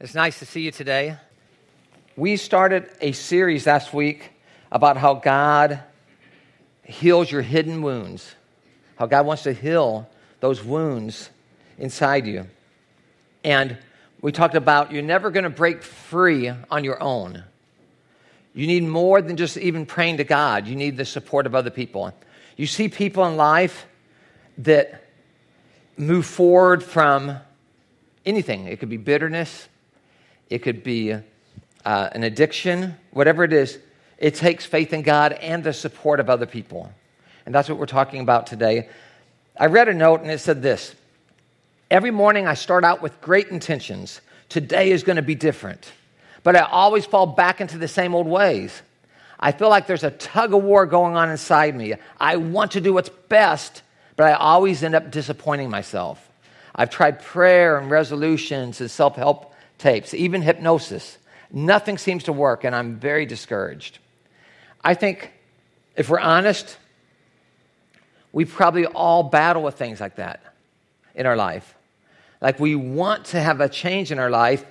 It's nice to see you today. We started a series last week about how God heals your hidden wounds, how God wants to heal those wounds inside you. And we talked about you're never going to break free on your own. You need more than just even praying to God, you need the support of other people. You see people in life that move forward from anything, it could be bitterness it could be uh, an addiction, whatever it is. It takes faith in God and the support of other people. And that's what we're talking about today. I read a note and it said this Every morning I start out with great intentions. Today is going to be different. But I always fall back into the same old ways. I feel like there's a tug of war going on inside me. I want to do what's best, but I always end up disappointing myself. I've tried prayer and resolutions and self help tapes, even hypnosis. Nothing seems to work, and I'm very discouraged. I think if we're honest, we probably all battle with things like that in our life. Like we want to have a change in our life,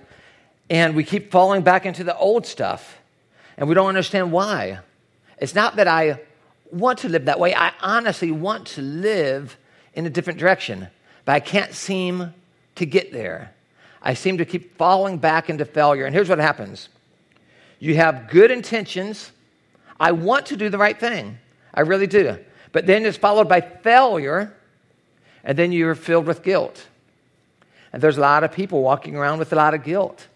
and we keep falling back into the old stuff, and we don't understand why. It's not that I want to live that way, I honestly want to live in a different direction, but I can't seem to get there. I seem to keep falling back into failure. And here's what happens you have good intentions. I want to do the right thing. I really do. But then it's followed by failure, and then you're filled with guilt. And there's a lot of people walking around with a lot of guilt,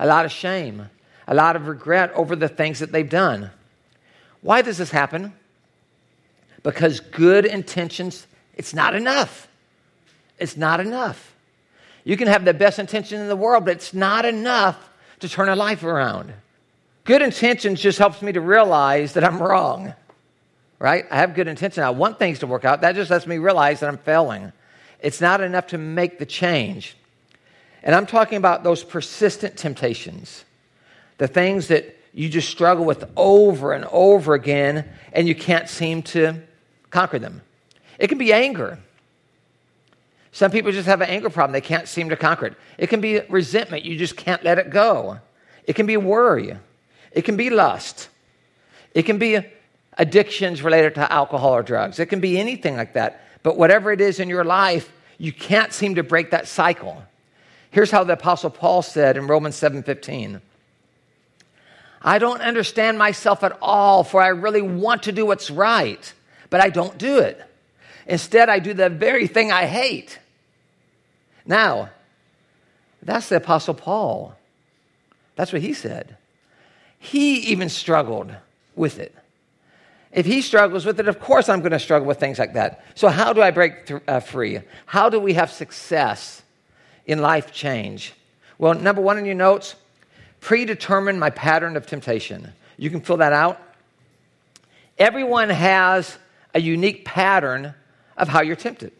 a lot of shame, a lot of regret over the things that they've done. Why does this happen? Because good intentions, it's not enough. It's not enough. You can have the best intention in the world, but it's not enough to turn a life around. Good intentions just helps me to realize that I'm wrong, right? I have good intention. I want things to work out. That just lets me realize that I'm failing. It's not enough to make the change. And I'm talking about those persistent temptations, the things that you just struggle with over and over again, and you can't seem to conquer them. It can be anger. Some people just have an anger problem. They can't seem to conquer it. It can be resentment. You just can't let it go. It can be worry. It can be lust. It can be addictions related to alcohol or drugs. It can be anything like that. But whatever it is in your life, you can't seem to break that cycle. Here's how the apostle Paul said in Romans 7:15. I don't understand myself at all, for I really want to do what's right, but I don't do it. Instead, I do the very thing I hate. Now, that's the Apostle Paul. That's what he said. He even struggled with it. If he struggles with it, of course I'm going to struggle with things like that. So, how do I break uh, free? How do we have success in life change? Well, number one in your notes, predetermine my pattern of temptation. You can fill that out. Everyone has a unique pattern of how you're tempted.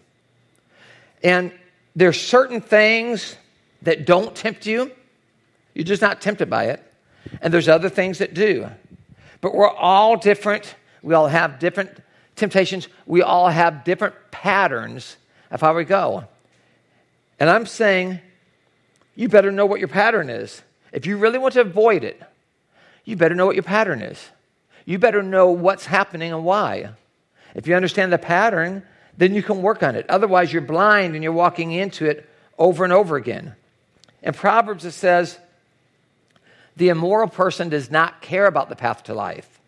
And there's certain things that don't tempt you. You're just not tempted by it. And there's other things that do. But we're all different. We all have different temptations. We all have different patterns of how we go. And I'm saying you better know what your pattern is. If you really want to avoid it, you better know what your pattern is. You better know what's happening and why. If you understand the pattern, then you can work on it. Otherwise, you're blind and you're walking into it over and over again. In Proverbs, it says, The immoral person does not care about the path to life.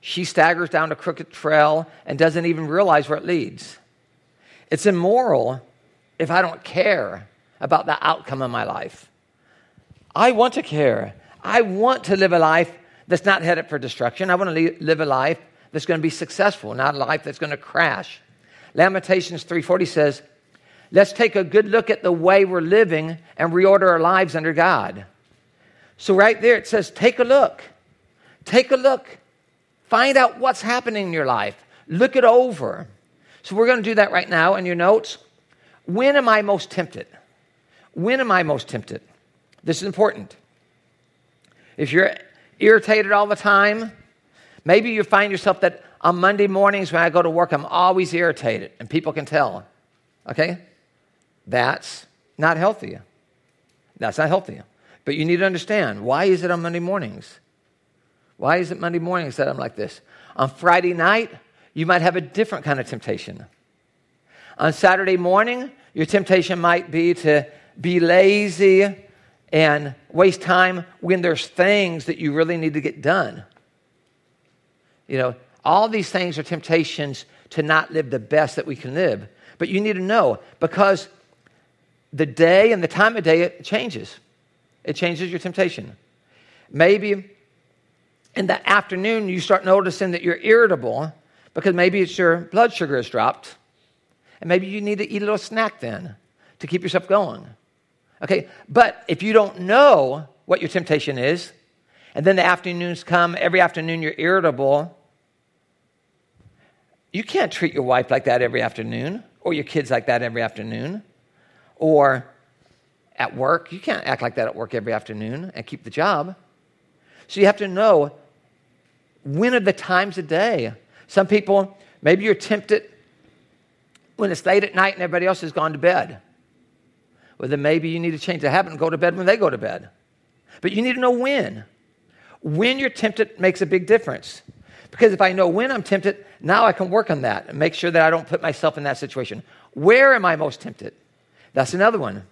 She staggers down a crooked trail and doesn't even realize where it leads. It's immoral if I don't care about the outcome of my life. I want to care. I want to live a life that's not headed for destruction. I want to live a life that's going to be successful, not a life that's going to crash. Lamentations 3:40 says, "Let's take a good look at the way we're living and reorder our lives under God." So right there it says, "Take a look. Take a look. Find out what's happening in your life. Look it over." So we're going to do that right now in your notes. When am I most tempted? When am I most tempted? This is important. If you're irritated all the time, maybe you find yourself that on Monday mornings when I go to work, I'm always irritated, and people can tell. Okay? That's not healthy. That's not healthy. But you need to understand why is it on Monday mornings? Why is it Monday mornings that I'm like this? On Friday night, you might have a different kind of temptation. On Saturday morning, your temptation might be to be lazy and waste time when there's things that you really need to get done. You know, all these things are temptations to not live the best that we can live. But you need to know because the day and the time of day it changes. It changes your temptation. Maybe in the afternoon you start noticing that you're irritable because maybe it's your blood sugar has dropped. And maybe you need to eat a little snack then to keep yourself going. Okay, but if you don't know what your temptation is, and then the afternoons come, every afternoon you're irritable, you can't treat your wife like that every afternoon, or your kids like that every afternoon, or at work. You can't act like that at work every afternoon and keep the job. So you have to know when are the times of day. Some people, maybe you're tempted when it's late at night and everybody else has gone to bed. Well, then maybe you need to change the habit and go to bed when they go to bed. But you need to know when. When you're tempted makes a big difference. Because if I know when I'm tempted, now I can work on that and make sure that I don't put myself in that situation. Where am I most tempted? That's another one.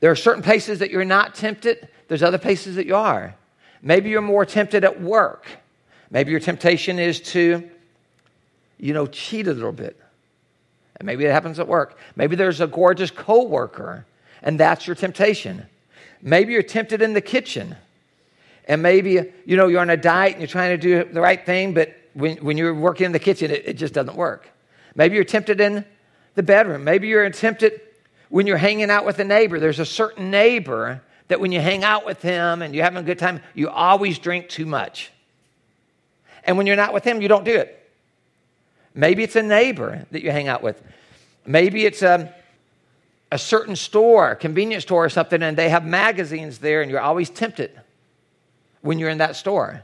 There are certain places that you're not tempted, there's other places that you are. Maybe you're more tempted at work. Maybe your temptation is to, you know, cheat a little bit. And maybe it happens at work. Maybe there's a gorgeous coworker, and that's your temptation. Maybe you're tempted in the kitchen. And maybe, you know, you're on a diet and you're trying to do the right thing, but when, when you're working in the kitchen, it, it just doesn't work. Maybe you're tempted in the bedroom. Maybe you're tempted when you're hanging out with a neighbor. There's a certain neighbor that when you hang out with him and you're having a good time, you always drink too much. And when you're not with him, you don't do it. Maybe it's a neighbor that you hang out with. Maybe it's a, a certain store, convenience store or something, and they have magazines there, and you're always tempted when you're in that store.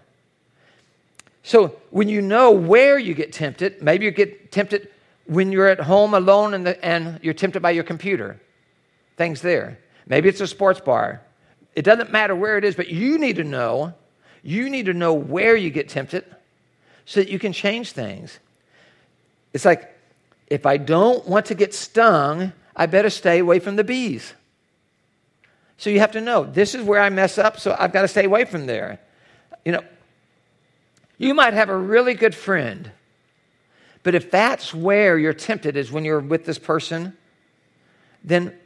So when you know where you get tempted, maybe you get tempted when you're at home alone and, the, and you're tempted by your computer. Things there. Maybe it's a sports bar. It doesn't matter where it is, but you need to know. You need to know where you get tempted so that you can change things. It's like, if I don't want to get stung, I better stay away from the bees. So you have to know this is where I mess up, so I've got to stay away from there. You know, you might have a really good friend, but if that's where you're tempted is when you're with this person, then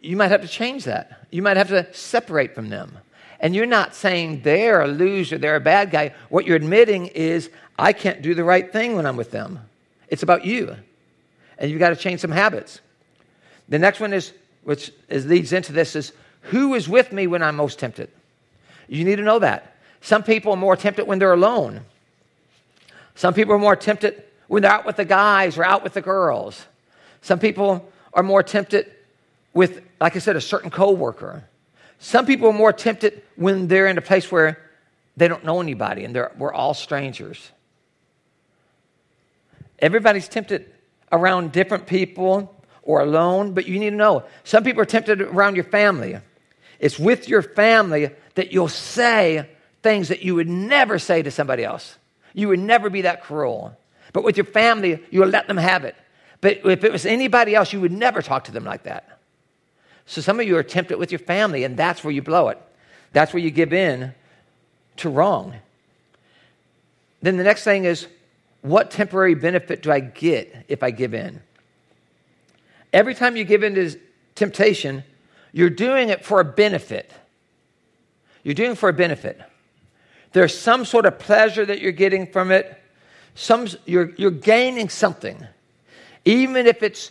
you might have to change that. You might have to separate from them. And you're not saying they're a loser, they're a bad guy. What you're admitting is, I can't do the right thing when I'm with them. It's about you. And you've got to change some habits. The next one is, which is, leads into this, is who is with me when I'm most tempted? You need to know that. Some people are more tempted when they're alone. Some people are more tempted when they're out with the guys or out with the girls. Some people are more tempted with, like I said, a certain coworker. Some people are more tempted when they're in a place where they don't know anybody and we're all strangers. Everybody's tempted around different people or alone, but you need to know some people are tempted around your family. It's with your family that you'll say things that you would never say to somebody else. You would never be that cruel. But with your family, you'll let them have it. But if it was anybody else, you would never talk to them like that. So some of you are tempted with your family, and that's where you blow it. That's where you give in to wrong. Then the next thing is what temporary benefit do I get if I give in? Every time you give in to temptation, you're doing it for a benefit. You're doing it for a benefit. There's some sort of pleasure that you're getting from it. Some, you're, you're gaining something. Even if it's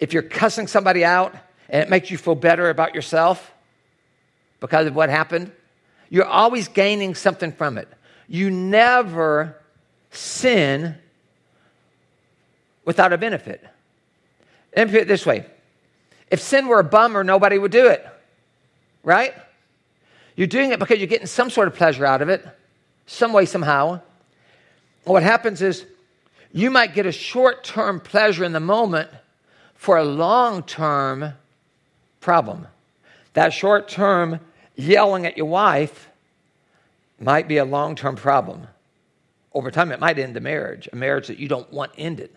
if you're cussing somebody out and it makes you feel better about yourself because of what happened, you're always gaining something from it. You never sin without a benefit. Let me put it this way if sin were a bummer, nobody would do it, right? You're doing it because you're getting some sort of pleasure out of it, some way, somehow. what happens is you might get a short term pleasure in the moment for a long term problem. That short term yelling at your wife might be a long term problem. Over time, it might end the marriage, a marriage that you don't want ended.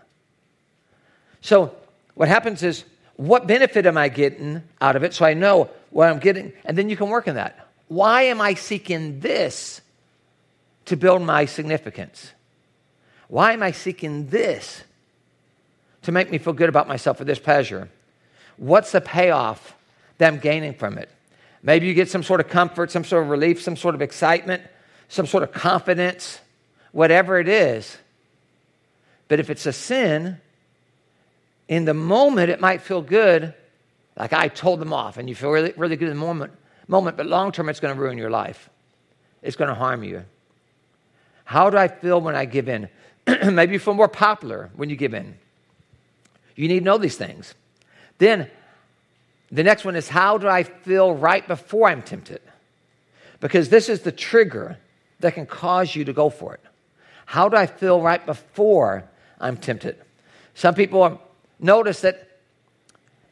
So, what happens is, what benefit am I getting out of it so I know what I'm getting? And then you can work on that. Why am I seeking this to build my significance? Why am I seeking this to make me feel good about myself for this pleasure? What's the payoff that I'm gaining from it? Maybe you get some sort of comfort, some sort of relief, some sort of excitement, some sort of confidence, whatever it is. But if it's a sin, in the moment it might feel good, like I told them off, and you feel really, really good in the moment, moment but long term it's going to ruin your life. It's going to harm you. How do I feel when I give in? Maybe you feel more popular when you give in. You need to know these things. Then the next one is how do I feel right before I'm tempted? Because this is the trigger that can cause you to go for it. How do I feel right before I'm tempted? Some people notice that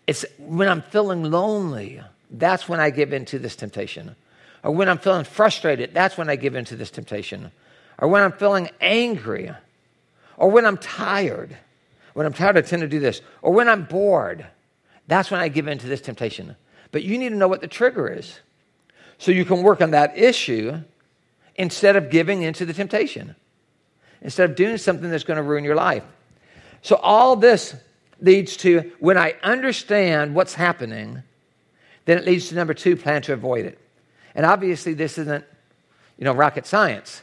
it's when I'm feeling lonely, that's when I give in to this temptation. Or when I'm feeling frustrated, that's when I give in to this temptation. Or when I'm feeling angry, or when I'm tired. When I'm tired, I tend to do this. Or when I'm bored, that's when I give in to this temptation. But you need to know what the trigger is so you can work on that issue instead of giving into the temptation, instead of doing something that's going to ruin your life. So, all this leads to when I understand what's happening, then it leads to number two, plan to avoid it. And obviously, this isn't, you know, rocket science.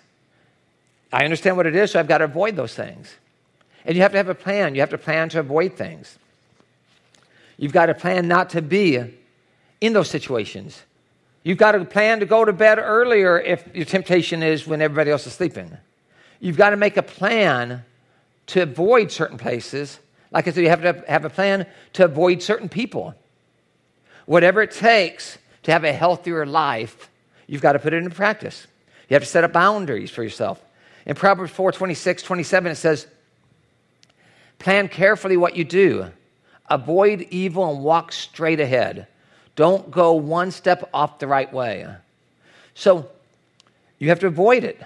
I understand what it is, so I've got to avoid those things. And you have to have a plan. You have to plan to avoid things. You've got to plan not to be in those situations. You've got to plan to go to bed earlier if your temptation is when everybody else is sleeping. You've got to make a plan to avoid certain places. Like I said, you have to have a plan to avoid certain people. Whatever it takes to have a healthier life, you've got to put it into practice. You have to set up boundaries for yourself. In Proverbs 4 26, 27, it says, Plan carefully what you do Avoid evil and walk straight ahead. Don't go one step off the right way. So you have to avoid it.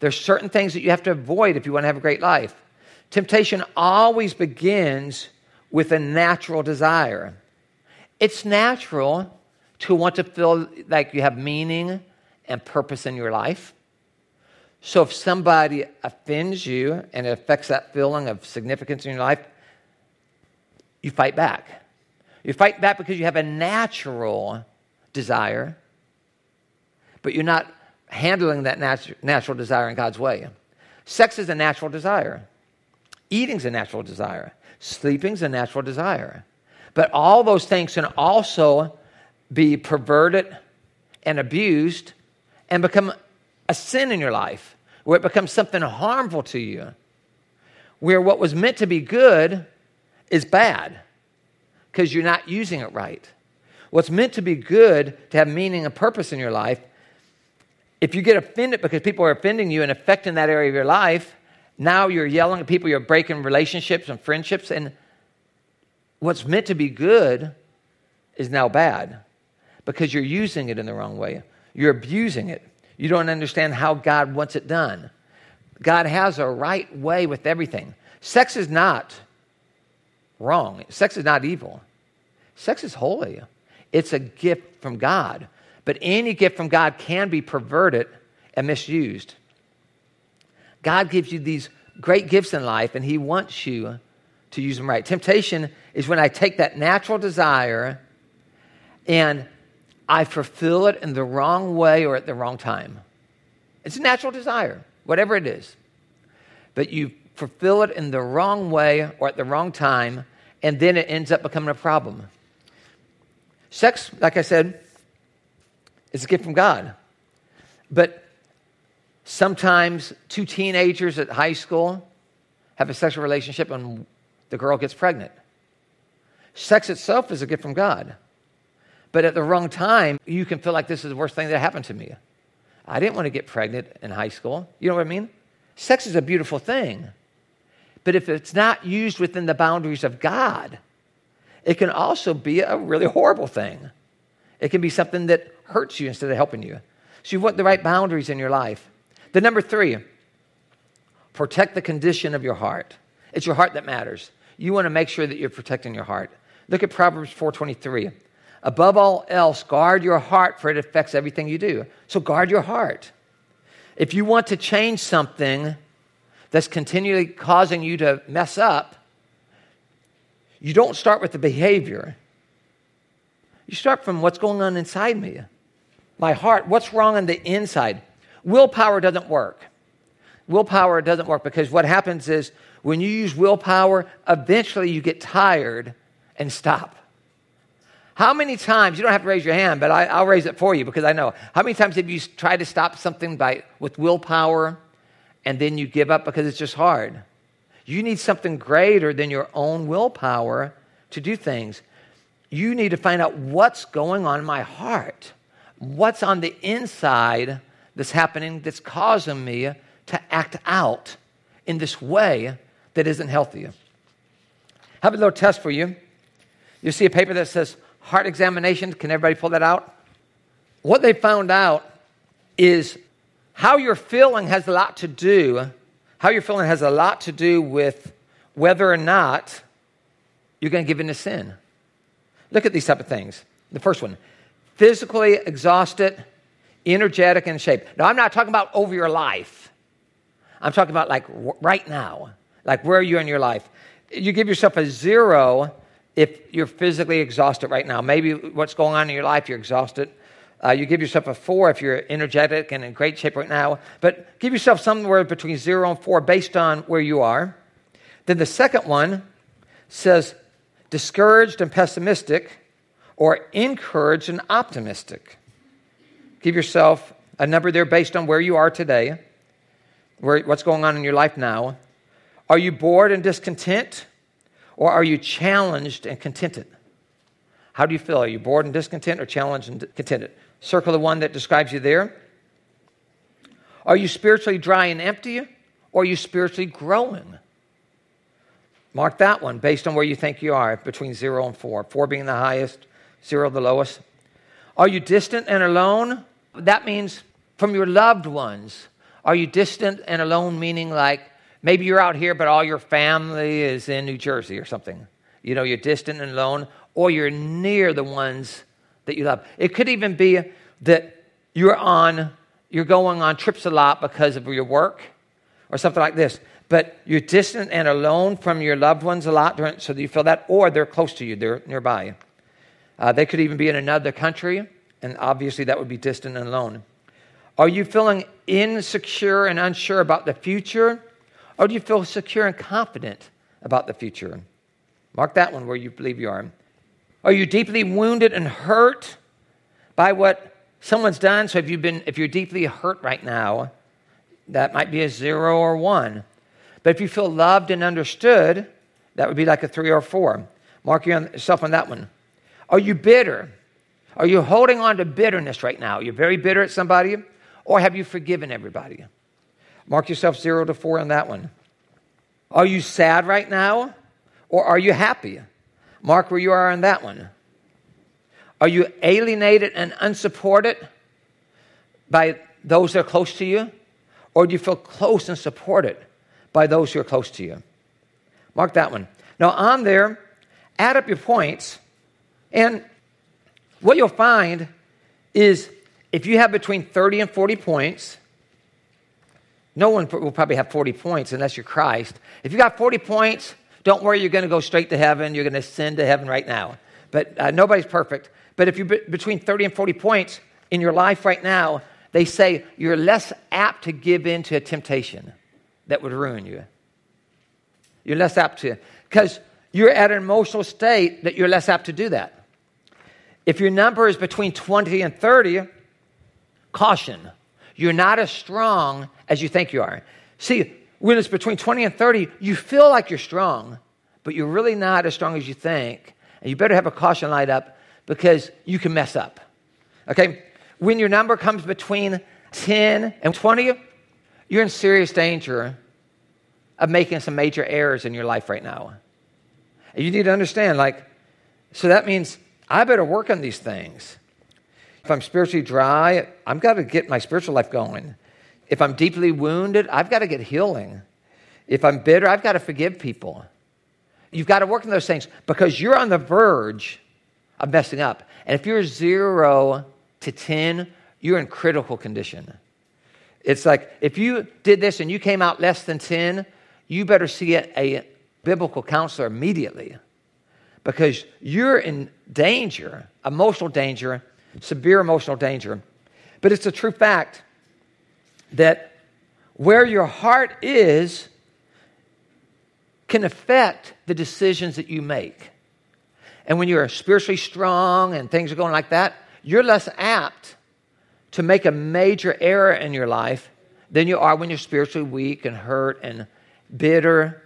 There's certain things that you have to avoid if you want to have a great life. Temptation always begins with a natural desire. It's natural to want to feel like you have meaning and purpose in your life. So if somebody offends you and it affects that feeling of significance in your life, you fight back. You fight back because you have a natural desire, but you're not handling that natu- natural desire in God's way. Sex is a natural desire. Eating's a natural desire. Sleeping's a natural desire. But all those things can also be perverted and abused and become a sin in your life, where it becomes something harmful to you, where what was meant to be good is bad because you're not using it right. What's meant to be good, to have meaning and purpose in your life, if you get offended because people are offending you and affecting that area of your life, now you're yelling at people, you're breaking relationships and friendships, and what's meant to be good is now bad because you're using it in the wrong way. You're abusing it. You don't understand how God wants it done. God has a right way with everything. Sex is not wrong. Sex is not evil. Sex is holy. It's a gift from God. But any gift from God can be perverted and misused. God gives you these great gifts in life, and He wants you to use them right. Temptation is when I take that natural desire and I fulfill it in the wrong way or at the wrong time. It's a natural desire, whatever it is. But you fulfill it in the wrong way or at the wrong time, and then it ends up becoming a problem. Sex, like I said, is a gift from God. But sometimes two teenagers at high school have a sexual relationship and the girl gets pregnant. Sex itself is a gift from God. But at the wrong time, you can feel like this is the worst thing that happened to me. I didn't want to get pregnant in high school. You know what I mean? Sex is a beautiful thing. But if it's not used within the boundaries of God, it can also be a really horrible thing. It can be something that hurts you instead of helping you. So you want the right boundaries in your life. The number three, protect the condition of your heart. It's your heart that matters. You want to make sure that you're protecting your heart. Look at Proverbs 4:23. Above all else, guard your heart, for it affects everything you do. So guard your heart. If you want to change something that's continually causing you to mess up, you don't start with the behavior. You start from what's going on inside me. My heart, what's wrong on the inside? Willpower doesn't work. Willpower doesn't work because what happens is when you use willpower, eventually you get tired and stop. How many times, you don't have to raise your hand, but I, will raise it for you because I know. How many times have you tried to stop something by, with willpower and then you give up because it's just hard? You need something greater than your own willpower to do things. You need to find out what's going on in my heart. What's on the inside that's happening that's causing me to act out in this way that isn't healthy. Have a little test for you. You see a paper that says heart examination. Can everybody pull that out? What they found out is how you're feeling has a lot to do, how you're feeling has a lot to do with whether or not you're going to give in to sin. Look at these type of things. The first one, physically exhausted, energetic, and in shape. Now, I'm not talking about over your life. I'm talking about like right now, like where are you in your life? You give yourself a zero if you're physically exhausted right now. Maybe what's going on in your life, you're exhausted. Uh, you give yourself a four if you're energetic and in great shape right now. But give yourself somewhere between zero and four based on where you are. Then the second one says discouraged and pessimistic, or encouraged and optimistic. Give yourself a number there based on where you are today, where, what's going on in your life now. Are you bored and discontent? Or are you challenged and contented? How do you feel? Are you bored and discontent or challenged and contented? Circle the one that describes you there. Are you spiritually dry and empty? Or are you spiritually growing? Mark that one based on where you think you are, between zero and four. Four being the highest, zero the lowest. Are you distant and alone? That means from your loved ones. Are you distant and alone, meaning like Maybe you're out here, but all your family is in New Jersey or something. You know, you're distant and alone, or you're near the ones that you love. It could even be that you're on, you're going on trips a lot because of your work or something like this. But you're distant and alone from your loved ones a lot, so that you feel that, or they're close to you, they're nearby. Uh, they could even be in another country, and obviously that would be distant and alone. Are you feeling insecure and unsure about the future? Or do you feel secure and confident about the future? Mark that one where you believe you are. Are you deeply wounded and hurt by what someone's done? So if you've been if you're deeply hurt right now, that might be a zero or one. But if you feel loved and understood, that would be like a three or four. Mark yourself on that one. Are you bitter? Are you holding on to bitterness right now? You're very bitter at somebody? Or have you forgiven everybody? Mark yourself zero to four on that one. Are you sad right now or are you happy? Mark where you are on that one. Are you alienated and unsupported by those that are close to you? Or do you feel close and supported by those who are close to you? Mark that one. Now, on there, add up your points, and what you'll find is if you have between 30 and 40 points, no one will probably have 40 points unless you're Christ. If you got 40 points, don't worry, you're going to go straight to heaven. You're going to ascend to heaven right now. But uh, nobody's perfect. But if you're between 30 and 40 points in your life right now, they say you're less apt to give in to a temptation that would ruin you. You're less apt to, because you're at an emotional state that you're less apt to do that. If your number is between 20 and 30, caution. You're not as strong as you think you are. See, when it's between 20 and 30, you feel like you're strong, but you're really not as strong as you think. And you better have a caution light up because you can mess up. Okay? When your number comes between 10 and 20, you're in serious danger of making some major errors in your life right now. And you need to understand, like, so that means I better work on these things. If I'm spiritually dry, I've got to get my spiritual life going. If I'm deeply wounded, I've got to get healing. If I'm bitter, I've got to forgive people. You've got to work on those things because you're on the verge of messing up. And if you're zero to 10, you're in critical condition. It's like if you did this and you came out less than 10, you better see a, a biblical counselor immediately because you're in danger, emotional danger, severe emotional danger. But it's a true fact that where your heart is can affect the decisions that you make. And when you're spiritually strong and things are going like that, you're less apt to make a major error in your life than you are when you're spiritually weak and hurt and bitter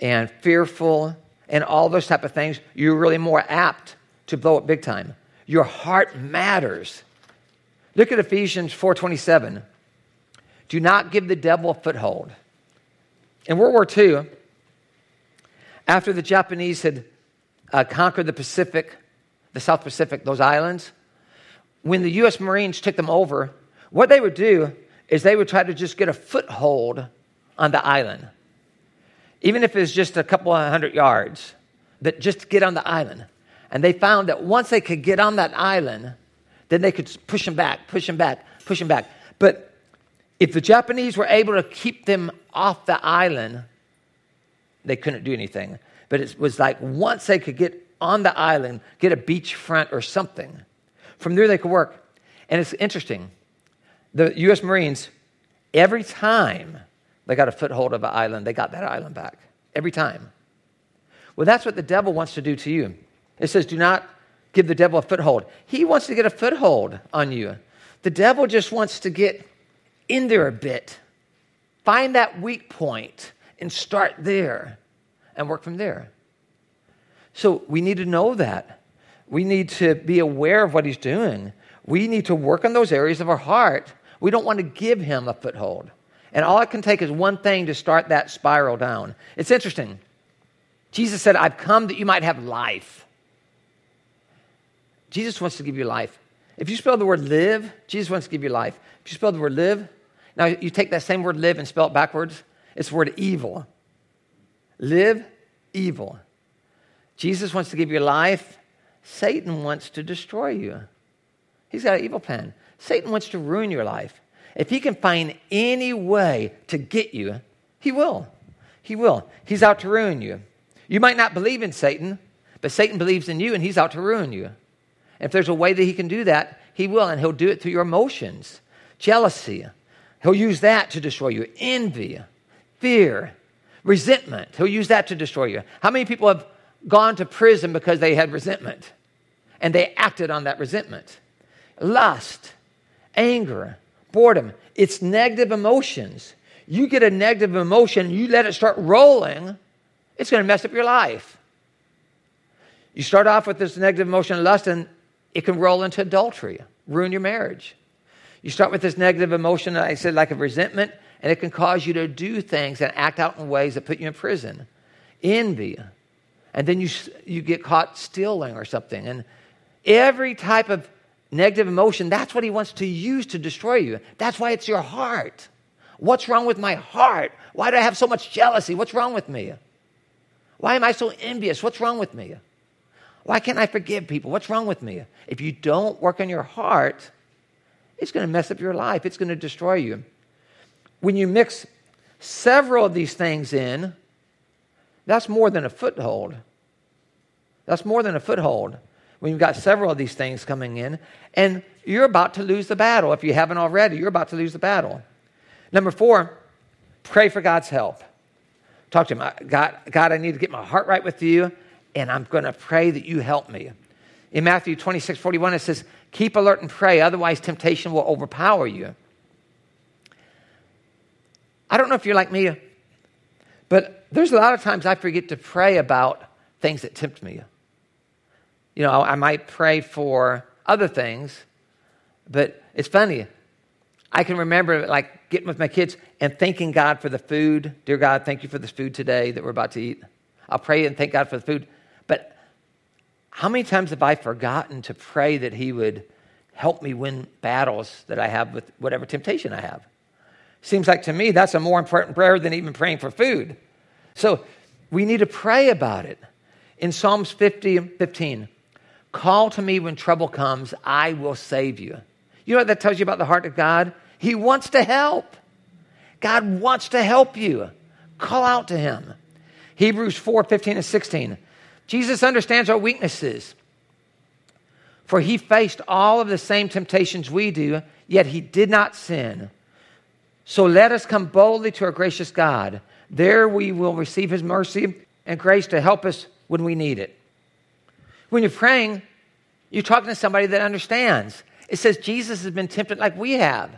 and fearful and all those type of things. You're really more apt to blow up big time. Your heart matters. Look at Ephesians 4:27. Do not give the devil a foothold. In World War II, after the Japanese had uh, conquered the Pacific, the South Pacific, those islands, when the U.S. Marines took them over, what they would do is they would try to just get a foothold on the island, even if it's just a couple of hundred yards, but just to get on the island. And they found that once they could get on that island, then they could push them back, push them back, push them back. But if the Japanese were able to keep them off the island, they couldn't do anything. But it was like once they could get on the island, get a beachfront or something, from there they could work. And it's interesting. The U.S. Marines, every time they got a foothold of an island, they got that island back. Every time. Well, that's what the devil wants to do to you. It says, do not give the devil a foothold. He wants to get a foothold on you. The devil just wants to get in there a bit. Find that weak point and start there and work from there. So we need to know that. We need to be aware of what he's doing. We need to work on those areas of our heart. We don't want to give him a foothold. And all it can take is one thing to start that spiral down. It's interesting. Jesus said, I've come that you might have life. Jesus wants to give you life. If you spell the word live, Jesus wants to give you life. If you spell the word live, now you take that same word live and spell it backwards, it's the word evil. Live evil. Jesus wants to give you life. Satan wants to destroy you. He's got an evil plan. Satan wants to ruin your life. If he can find any way to get you, he will. He will. He's out to ruin you. You might not believe in Satan, but Satan believes in you and he's out to ruin you. If there's a way that he can do that, he will, and he'll do it through your emotions, jealousy. He'll use that to destroy you, envy, fear, resentment. He'll use that to destroy you. How many people have gone to prison because they had resentment and they acted on that resentment? Lust, anger, boredom. It's negative emotions. You get a negative emotion, you let it start rolling, it's going to mess up your life. You start off with this negative emotion, lust, and it can roll into adultery, ruin your marriage. You start with this negative emotion, I said, like a resentment, and it can cause you to do things and act out in ways that put you in prison. Envy. And then you, you get caught stealing or something. And every type of negative emotion, that's what he wants to use to destroy you. That's why it's your heart. What's wrong with my heart? Why do I have so much jealousy? What's wrong with me? Why am I so envious? What's wrong with me? Why can't I forgive people? What's wrong with me? If you don't work on your heart, it's going to mess up your life, it's going to destroy you. When you mix several of these things in, that's more than a foothold. That's more than a foothold when you've got several of these things coming in, and you're about to lose the battle. If you haven't already, you're about to lose the battle. Number four, pray for God's help. Talk to him. God, God, I need to get my heart right with you and I'm going to pray that you help me. In Matthew 26, 41, it says, Keep alert and pray, otherwise, temptation will overpower you. I don't know if you're like me, but there's a lot of times I forget to pray about things that tempt me. You know, I might pray for other things, but it's funny. I can remember like getting with my kids and thanking God for the food. Dear God, thank you for this food today that we're about to eat. I'll pray and thank God for the food. But how many times have I forgotten to pray that He would help me win battles that I have with whatever temptation I have. Seems like to me that's a more important prayer than even praying for food. So we need to pray about it. In Psalms 50 15, call to me when trouble comes, I will save you. You know what that tells you about the heart of God? He wants to help. God wants to help you. Call out to him. Hebrews 4 15 and 16. Jesus understands our weaknesses. For he faced all of the same temptations we do, yet he did not sin. So let us come boldly to our gracious God. There we will receive his mercy and grace to help us when we need it. When you're praying, you're talking to somebody that understands. It says Jesus has been tempted like we have.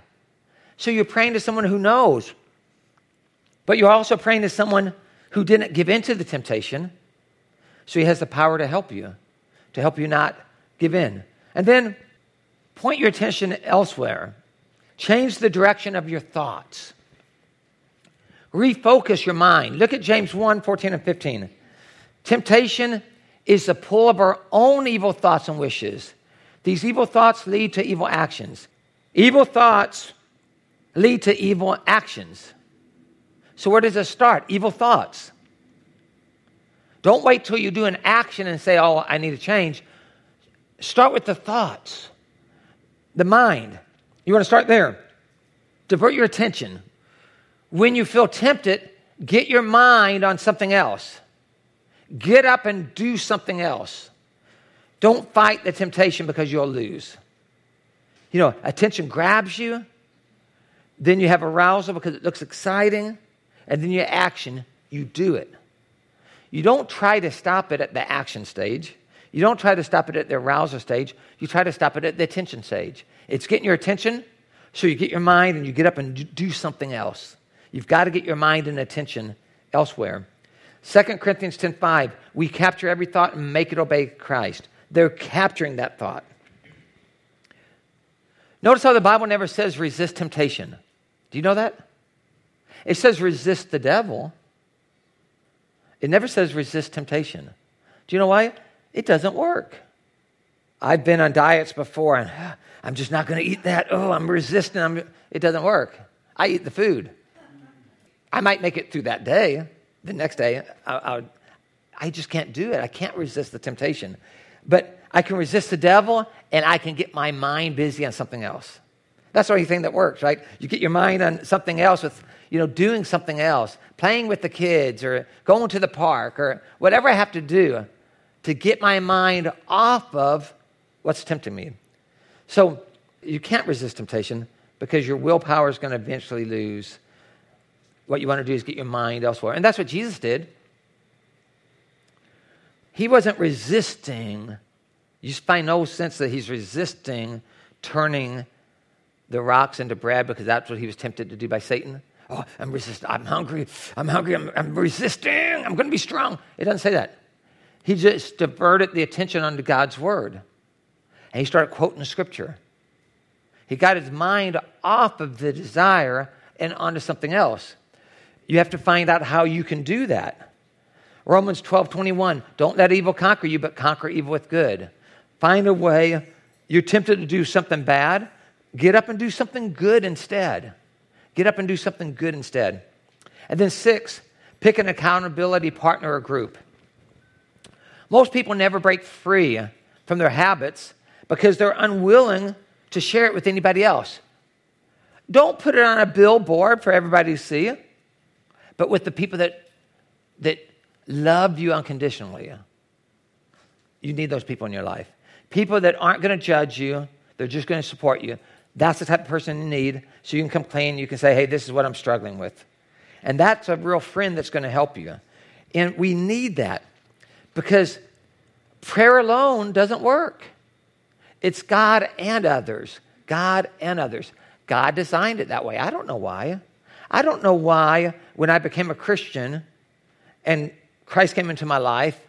So you're praying to someone who knows. But you're also praying to someone who didn't give in to the temptation. So he has the power to help you, to help you not give in. And then point your attention elsewhere. Change the direction of your thoughts. Refocus your mind. Look at James 1 14 and 15. Temptation is the pull of our own evil thoughts and wishes. These evil thoughts lead to evil actions. Evil thoughts lead to evil actions. So, where does it start? Evil thoughts. Don't wait till you do an action and say, Oh, I need to change. Start with the thoughts, the mind. You want to start there. Divert your attention. When you feel tempted, get your mind on something else. Get up and do something else. Don't fight the temptation because you'll lose. You know, attention grabs you, then you have arousal because it looks exciting, and then your action, you do it. You don't try to stop it at the action stage. You don't try to stop it at the arousal stage. You try to stop it at the attention stage. It's getting your attention, so you get your mind and you get up and do something else. You've got to get your mind and attention elsewhere. 2 Corinthians 10:5, we capture every thought and make it obey Christ. They're capturing that thought. Notice how the Bible never says resist temptation. Do you know that? It says resist the devil. It never says resist temptation. Do you know why? It doesn't work. I've been on diets before and ah, I'm just not going to eat that. Oh, I'm resisting. I'm... It doesn't work. I eat the food. I might make it through that day. The next day, I, I, I just can't do it. I can't resist the temptation. But I can resist the devil and I can get my mind busy on something else. That's the only thing that works, right? You get your mind on something else with, you know, doing something else, playing with the kids or going to the park or whatever I have to do to get my mind off of what's tempting me. So you can't resist temptation because your willpower is going to eventually lose. What you want to do is get your mind elsewhere. And that's what Jesus did. He wasn't resisting. You just find no sense that he's resisting turning the rocks into bread because that's what he was tempted to do by Satan. Oh, I'm resisting. I'm hungry. I'm hungry. I'm, I'm resisting. I'm going to be strong. It doesn't say that. He just diverted the attention onto God's word. And he started quoting scripture. He got his mind off of the desire and onto something else. You have to find out how you can do that. Romans 12 21, don't let evil conquer you, but conquer evil with good. Find a way. You're tempted to do something bad, get up and do something good instead. Get up and do something good instead. And then, six, pick an accountability partner or group. Most people never break free from their habits because they're unwilling to share it with anybody else. Don't put it on a billboard for everybody to see, but with the people that, that love you unconditionally. You need those people in your life. People that aren't going to judge you, they're just going to support you. That's the type of person you need. So you can complain, you can say, hey, this is what I'm struggling with. And that's a real friend that's going to help you. And we need that. Because prayer alone doesn't work. It's God and others. God and others. God designed it that way. I don't know why. I don't know why when I became a Christian and Christ came into my life,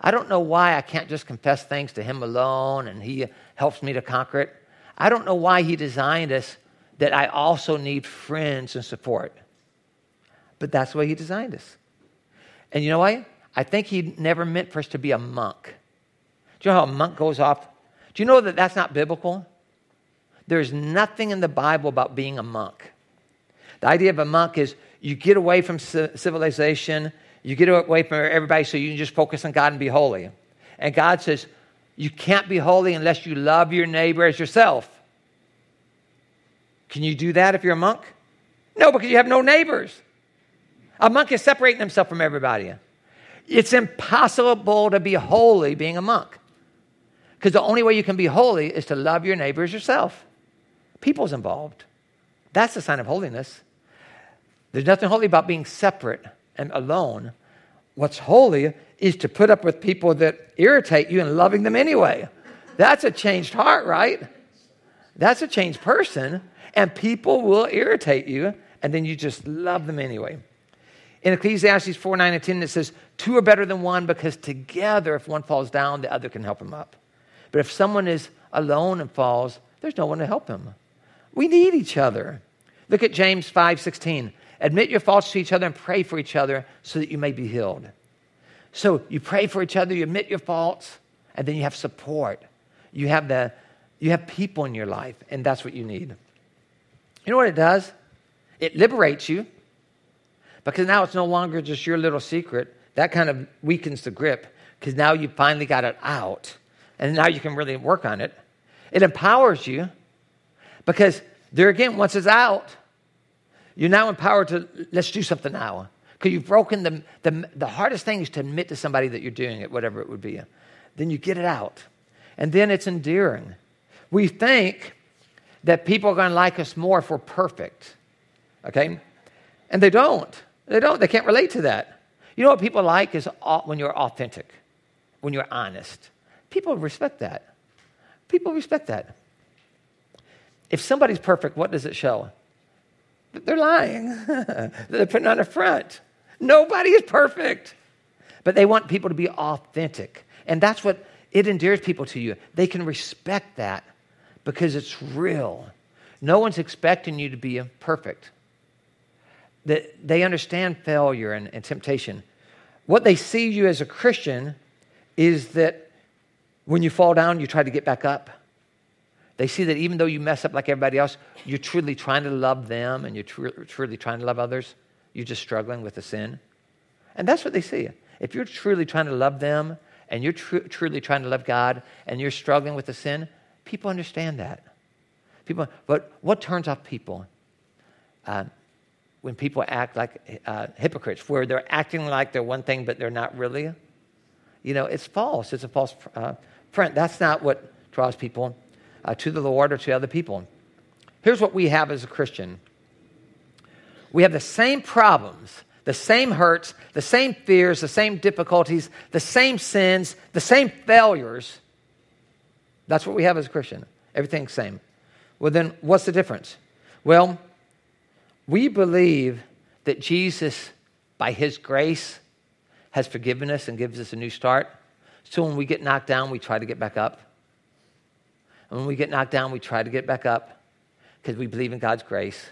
I don't know why I can't just confess things to Him alone and He helps me to conquer it. I don't know why He designed us that I also need friends and support. But that's the way He designed us. And you know why? I think he never meant for us to be a monk. Do you know how a monk goes off? Do you know that that's not biblical? There's nothing in the Bible about being a monk. The idea of a monk is you get away from civilization, you get away from everybody so you can just focus on God and be holy. And God says, you can't be holy unless you love your neighbor as yourself. Can you do that if you're a monk? No, because you have no neighbors. A monk is separating himself from everybody. It's impossible to be holy being a monk. Because the only way you can be holy is to love your neighbors yourself. People's involved. That's the sign of holiness. There's nothing holy about being separate and alone. What's holy is to put up with people that irritate you and loving them anyway. That's a changed heart, right? That's a changed person. And people will irritate you, and then you just love them anyway. In Ecclesiastes 4 9 and 10, it says, Two are better than one because together, if one falls down, the other can help him up. But if someone is alone and falls, there's no one to help him. We need each other. Look at James 5 16. Admit your faults to each other and pray for each other so that you may be healed. So you pray for each other, you admit your faults, and then you have support. You have, the, you have people in your life, and that's what you need. You know what it does? It liberates you because now it's no longer just your little secret. That kind of weakens the grip because now you finally got it out and now you can really work on it. It empowers you because there again, once it's out, you're now empowered to let's do something now because you've broken the, the, the hardest thing is to admit to somebody that you're doing it, whatever it would be. Then you get it out. And then it's endearing. We think that people are going to like us more if we're perfect. Okay? And they don't. They don't. They can't relate to that. You know what people like is when you're authentic, when you're honest. People respect that. People respect that. If somebody's perfect, what does it show? They're lying. They're putting on a front. Nobody is perfect. But they want people to be authentic. And that's what it endears people to you. They can respect that because it's real. No one's expecting you to be perfect. That they understand failure and, and temptation. What they see you as a Christian is that when you fall down, you try to get back up. They see that even though you mess up like everybody else, you're truly trying to love them and you're tr- truly trying to love others. You're just struggling with the sin. And that's what they see. If you're truly trying to love them and you're tr- truly trying to love God and you're struggling with the sin, People understand that. People, but what turns off people? Uh, when people act like uh, hypocrites, where they're acting like they're one thing, but they're not really. You know, it's false. It's a false uh, front. That's not what draws people uh, to the Lord or to other people. Here's what we have as a Christian we have the same problems, the same hurts, the same fears, the same difficulties, the same sins, the same failures that's what we have as a Christian. Everything's the same. Well, then what's the difference? Well, we believe that Jesus, by his grace, has forgiven us and gives us a new start. So when we get knocked down, we try to get back up. And when we get knocked down, we try to get back up because we believe in God's grace.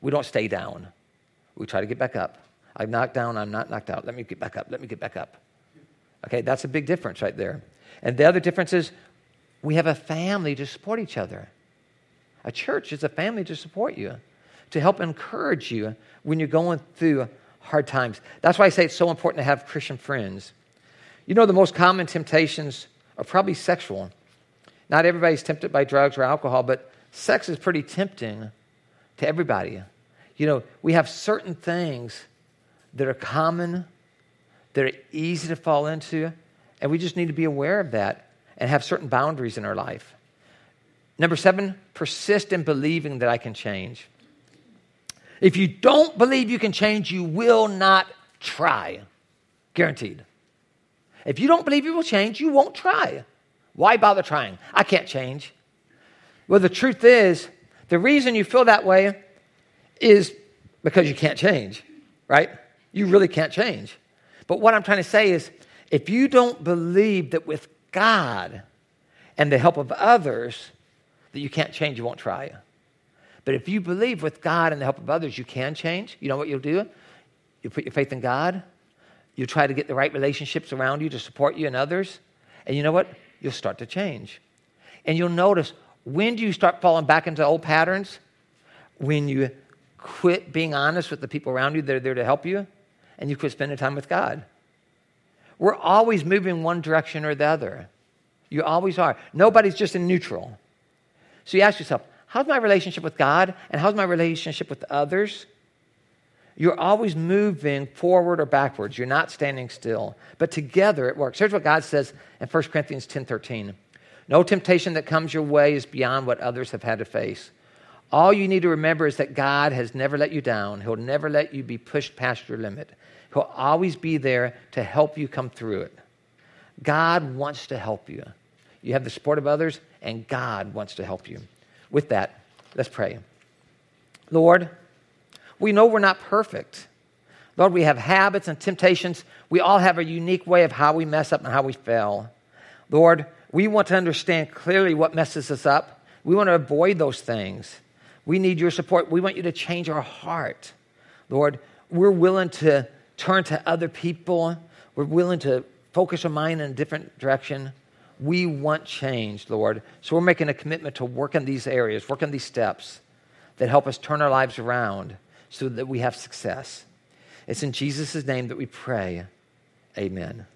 We don't stay down. We try to get back up. I'm knocked down, I'm not knocked out. Let me get back up. Let me get back up. Okay, that's a big difference right there. And the other difference is we have a family to support each other. A church is a family to support you, to help encourage you when you're going through hard times. That's why I say it's so important to have Christian friends. You know, the most common temptations are probably sexual. Not everybody's tempted by drugs or alcohol, but sex is pretty tempting to everybody. You know, we have certain things that are common, that are easy to fall into, and we just need to be aware of that and have certain boundaries in our life. Number seven, persist in believing that I can change. If you don't believe you can change, you will not try. Guaranteed. If you don't believe you will change, you won't try. Why bother trying? I can't change. Well, the truth is, the reason you feel that way is because you can't change, right? You really can't change. But what I'm trying to say is, if you don't believe that with God and the help of others that you can't change, you won't try. But if you believe with God and the help of others, you can change, you know what you'll do? You put your faith in God. You try to get the right relationships around you to support you and others. And you know what? You'll start to change. And you'll notice When do you start falling back into old patterns? When you quit being honest with the people around you that are there to help you and you quit spending time with God. We're always moving one direction or the other. You always are. Nobody's just in neutral. So you ask yourself, how's my relationship with God and how's my relationship with others? You're always moving forward or backwards. You're not standing still. But together it works. Here's what God says in 1 Corinthians 10 13. No temptation that comes your way is beyond what others have had to face. All you need to remember is that God has never let you down. He'll never let you be pushed past your limit. He'll always be there to help you come through it. God wants to help you. You have the support of others, and God wants to help you. With that, let's pray. Lord, we know we're not perfect. Lord, we have habits and temptations. We all have a unique way of how we mess up and how we fail. Lord, we want to understand clearly what messes us up. We want to avoid those things. We need your support. We want you to change our heart. Lord, we're willing to turn to other people. We're willing to focus our mind in a different direction. We want change, Lord. So we're making a commitment to work in these areas, work in these steps that help us turn our lives around so that we have success. It's in Jesus' name that we pray. Amen.